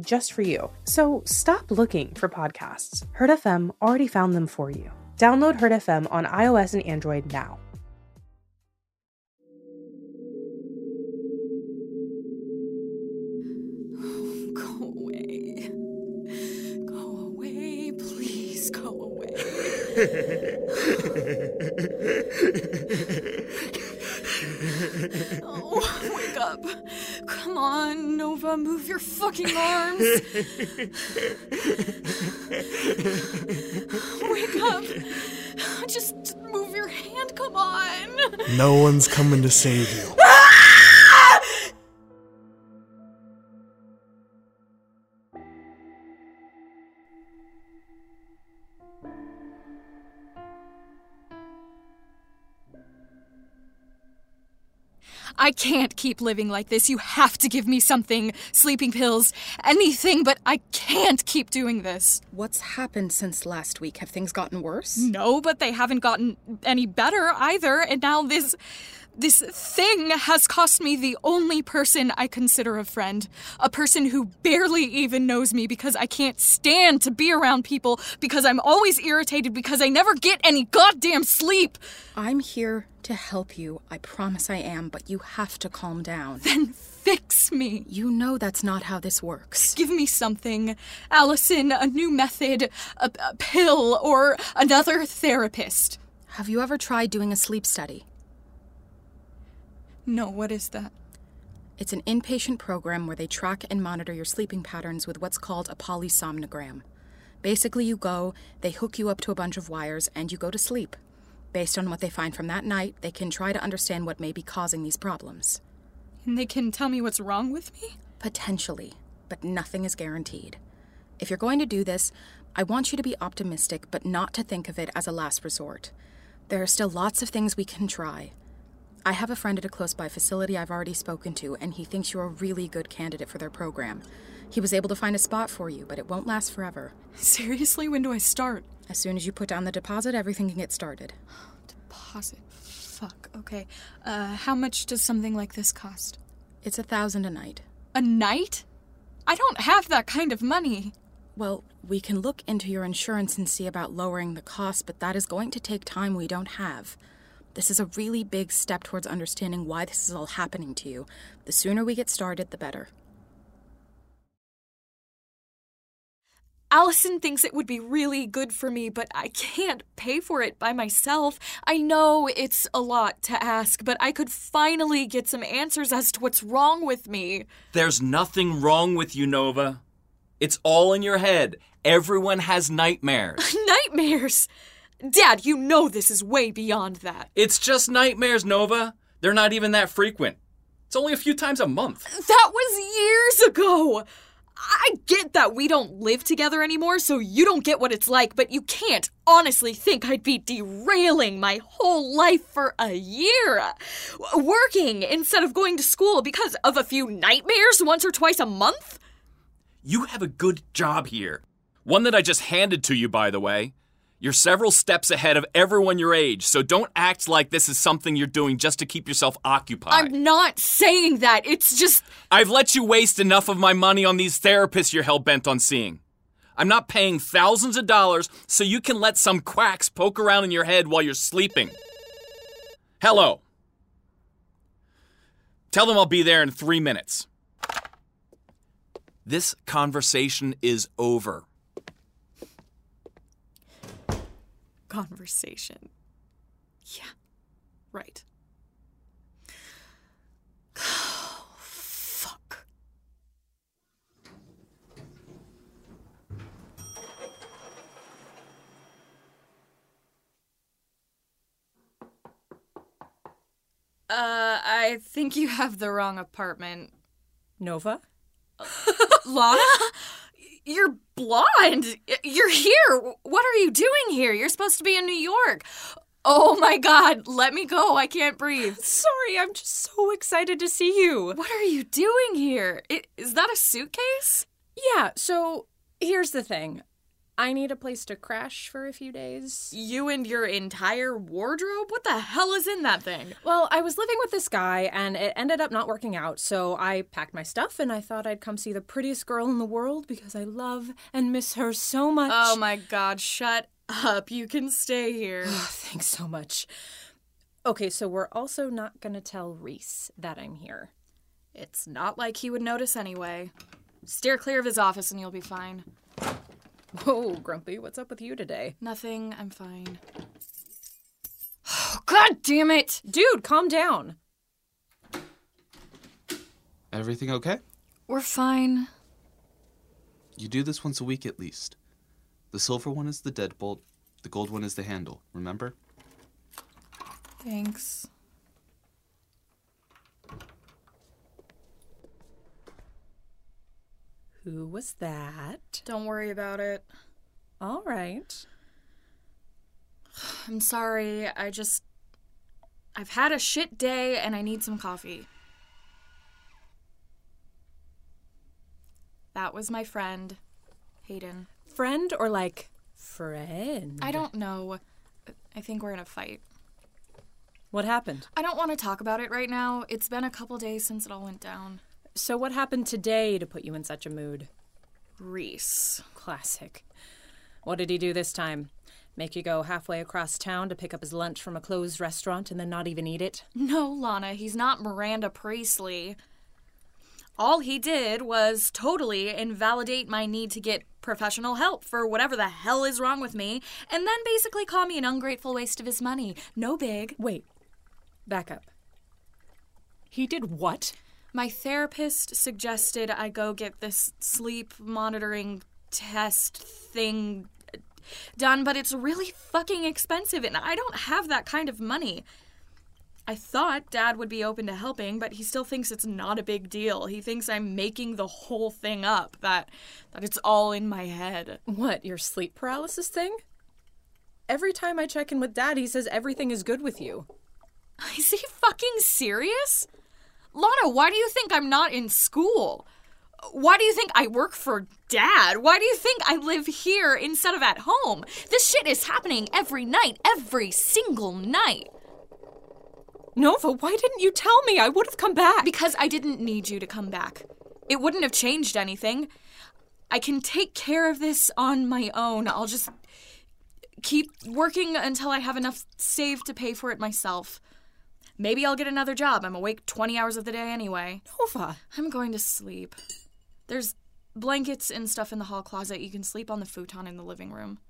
just for you. So stop looking for podcasts. Heard FM already found them for you. Download Heard FM on iOS and Android now. Come on, Nova, move your fucking arms. wake up. Just move your hand, come on. No one's coming to save you. I can't keep living like this. You have to give me something sleeping pills, anything, but I can't keep doing this. What's happened since last week? Have things gotten worse? No, but they haven't gotten any better either, and now this. This thing has cost me the only person I consider a friend. A person who barely even knows me because I can't stand to be around people, because I'm always irritated, because I never get any goddamn sleep. I'm here to help you. I promise I am, but you have to calm down. Then fix me. You know that's not how this works. Give me something. Allison, a new method, a, a pill, or another therapist. Have you ever tried doing a sleep study? No, what is that? It's an inpatient program where they track and monitor your sleeping patterns with what's called a polysomnogram. Basically, you go, they hook you up to a bunch of wires, and you go to sleep. Based on what they find from that night, they can try to understand what may be causing these problems. And they can tell me what's wrong with me? Potentially, but nothing is guaranteed. If you're going to do this, I want you to be optimistic, but not to think of it as a last resort. There are still lots of things we can try. I have a friend at a close by facility I've already spoken to, and he thinks you're a really good candidate for their program. He was able to find a spot for you, but it won't last forever. Seriously, when do I start? As soon as you put down the deposit, everything can get started. Deposit. Fuck. Okay. Uh, how much does something like this cost? It's a thousand a night. A night? I don't have that kind of money. Well, we can look into your insurance and see about lowering the cost, but that is going to take time we don't have. This is a really big step towards understanding why this is all happening to you. The sooner we get started, the better. Allison thinks it would be really good for me, but I can't pay for it by myself. I know it's a lot to ask, but I could finally get some answers as to what's wrong with me. There's nothing wrong with you, Nova. It's all in your head. Everyone has nightmares. Nightmares! Dad, you know this is way beyond that. it's just nightmares, Nova. They're not even that frequent. It's only a few times a month. That was years ago! I get that we don't live together anymore, so you don't get what it's like, but you can't honestly think I'd be derailing my whole life for a year. Uh, working instead of going to school because of a few nightmares once or twice a month? You have a good job here. One that I just handed to you, by the way. You're several steps ahead of everyone your age, so don't act like this is something you're doing just to keep yourself occupied. I'm not saying that. It's just. I've let you waste enough of my money on these therapists you're hell bent on seeing. I'm not paying thousands of dollars so you can let some quacks poke around in your head while you're sleeping. Hello. Tell them I'll be there in three minutes. This conversation is over. Conversation. Yeah, right. fuck. Uh, I think you have the wrong apartment. Nova? Lana? You're blonde. You're here. What are you doing here? You're supposed to be in New York. Oh my god, let me go. I can't breathe. Sorry, I'm just so excited to see you. What are you doing here? Is that a suitcase? Yeah, so here's the thing I need a place to crash for a few days. You and your entire wardrobe? What the hell is in that thing? Well, I was living with this guy and it ended up not working out, so I packed my stuff and I thought I'd come see the prettiest girl in the world because I love and miss her so much. Oh my god, shut up. You can stay here. Thanks so much. Okay, so we're also not gonna tell Reese that I'm here. It's not like he would notice anyway. Steer clear of his office and you'll be fine. Oh, Grumpy, what's up with you today? Nothing, I'm fine. god damn it! Dude, calm down. Everything okay? We're fine. You do this once a week at least. The silver one is the deadbolt, the gold one is the handle, remember? Thanks. Who was that? Don't worry about it. All right. I'm sorry. I just. I've had a shit day and I need some coffee. That was my friend, Hayden. Friend or like friend? I don't know. I think we're in a fight. What happened? I don't want to talk about it right now. It's been a couple days since it all went down. So, what happened today to put you in such a mood? Reese. Classic. What did he do this time? Make you go halfway across town to pick up his lunch from a closed restaurant and then not even eat it? No, Lana, he's not Miranda Priestly. All he did was totally invalidate my need to get professional help for whatever the hell is wrong with me, and then basically call me an ungrateful waste of his money. No big. Wait. Back up. He did what? My therapist suggested I go get this sleep monitoring test thing done, but it's really fucking expensive and I don't have that kind of money. I thought Dad would be open to helping, but he still thinks it's not a big deal. He thinks I'm making the whole thing up, that that it's all in my head. What, your sleep paralysis thing? Every time I check in with Dad, he says everything is good with you. Is he fucking serious? Lana, why do you think I'm not in school? Why do you think I work for dad? Why do you think I live here instead of at home? This shit is happening every night, every single night. Nova, why didn't you tell me? I would have come back. Because I didn't need you to come back. It wouldn't have changed anything. I can take care of this on my own. I'll just keep working until I have enough saved to pay for it myself. Maybe I'll get another job. I'm awake 20 hours of the day anyway. Nova. I'm going to sleep. There's blankets and stuff in the hall closet. You can sleep on the futon in the living room.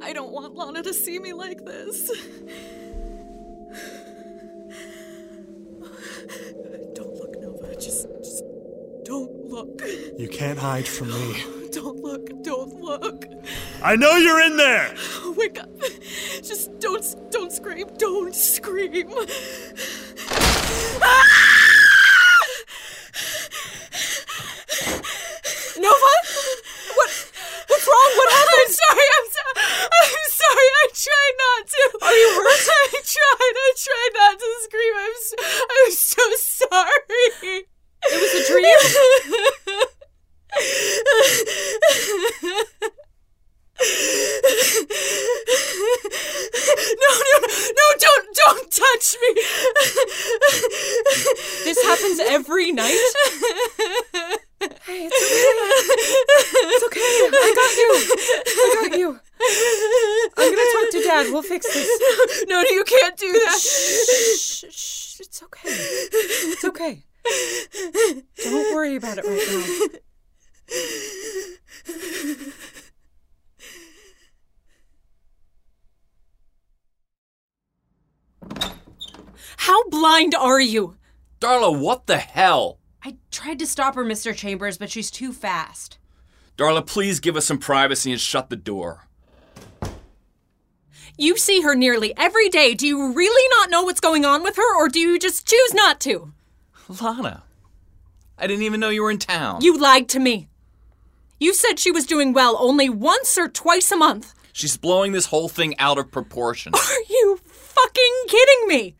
I don't want Lana to see me like this. Don't look, Nova. Just, just don't look. You can't hide from me. Don't look. Don't look. I know you're in there! Wake up. Just don't, don't scream. Don't scream. Nova? What? What's wrong? What happened? I'm sorry. I'm sorry. I'm sorry. I tried not to. Are you hurt? I tried. I tried not to scream. I'm. So, I'm so sorry. It was a dream. No, no, no! Don't, touch me. This happens every night? Hey, it's okay. It's okay. I got you. I got you. I'm gonna talk to Dad. We'll fix this. No, no, you can't do that. Shh, Shh, shh. It's okay. It's okay. Don't worry about it right now. How blind are you? Darla, what the hell? I tried to stop her, Mr. Chambers, but she's too fast. Darla, please give us some privacy and shut the door. You see her nearly every day. Do you really not know what's going on with her, or do you just choose not to? Lana, I didn't even know you were in town. You lied to me. You said she was doing well only once or twice a month. She's blowing this whole thing out of proportion. Are you fucking kidding me?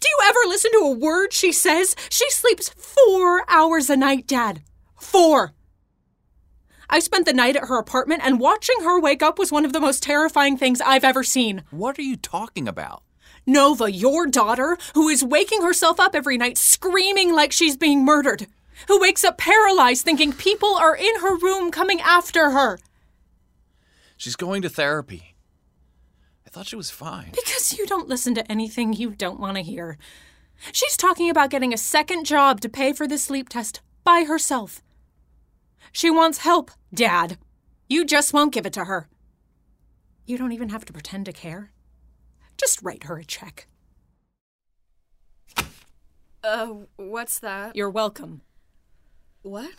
Do you ever listen to a word she says? She sleeps four hours a night, Dad. Four. I spent the night at her apartment, and watching her wake up was one of the most terrifying things I've ever seen. What are you talking about? Nova, your daughter, who is waking herself up every night screaming like she's being murdered, who wakes up paralyzed thinking people are in her room coming after her. She's going to therapy. I thought she was fine. Because you don't listen to anything you don't want to hear. She's talking about getting a second job to pay for the sleep test by herself. She wants help, Dad. You just won't give it to her. You don't even have to pretend to care. Just write her a check. Uh, what's that? You're welcome. What?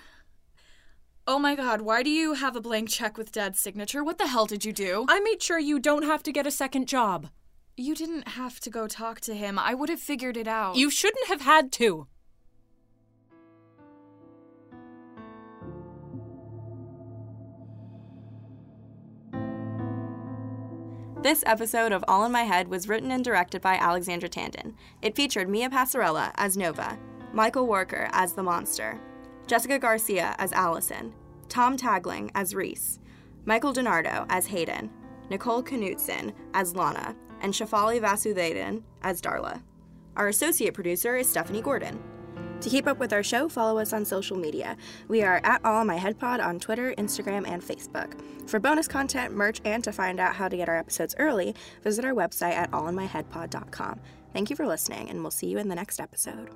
Oh my god, why do you have a blank check with Dad's signature? What the hell did you do? I made sure you don't have to get a second job. You didn't have to go talk to him. I would have figured it out. You shouldn't have had to. This episode of All in My Head was written and directed by Alexandra Tandon. It featured Mia Passarella as Nova, Michael Worker as the monster, Jessica Garcia as Allison, Tom Tagling as Reese, Michael DiNardo as Hayden, Nicole Knutson as Lana, and Shafali Vasudevan as Darla. Our associate producer is Stephanie Gordon. To keep up with our show, follow us on social media. We are at All My Head Pod on Twitter, Instagram, and Facebook. For bonus content, merch, and to find out how to get our episodes early, visit our website at allinmyheadpod.com. Thank you for listening, and we'll see you in the next episode.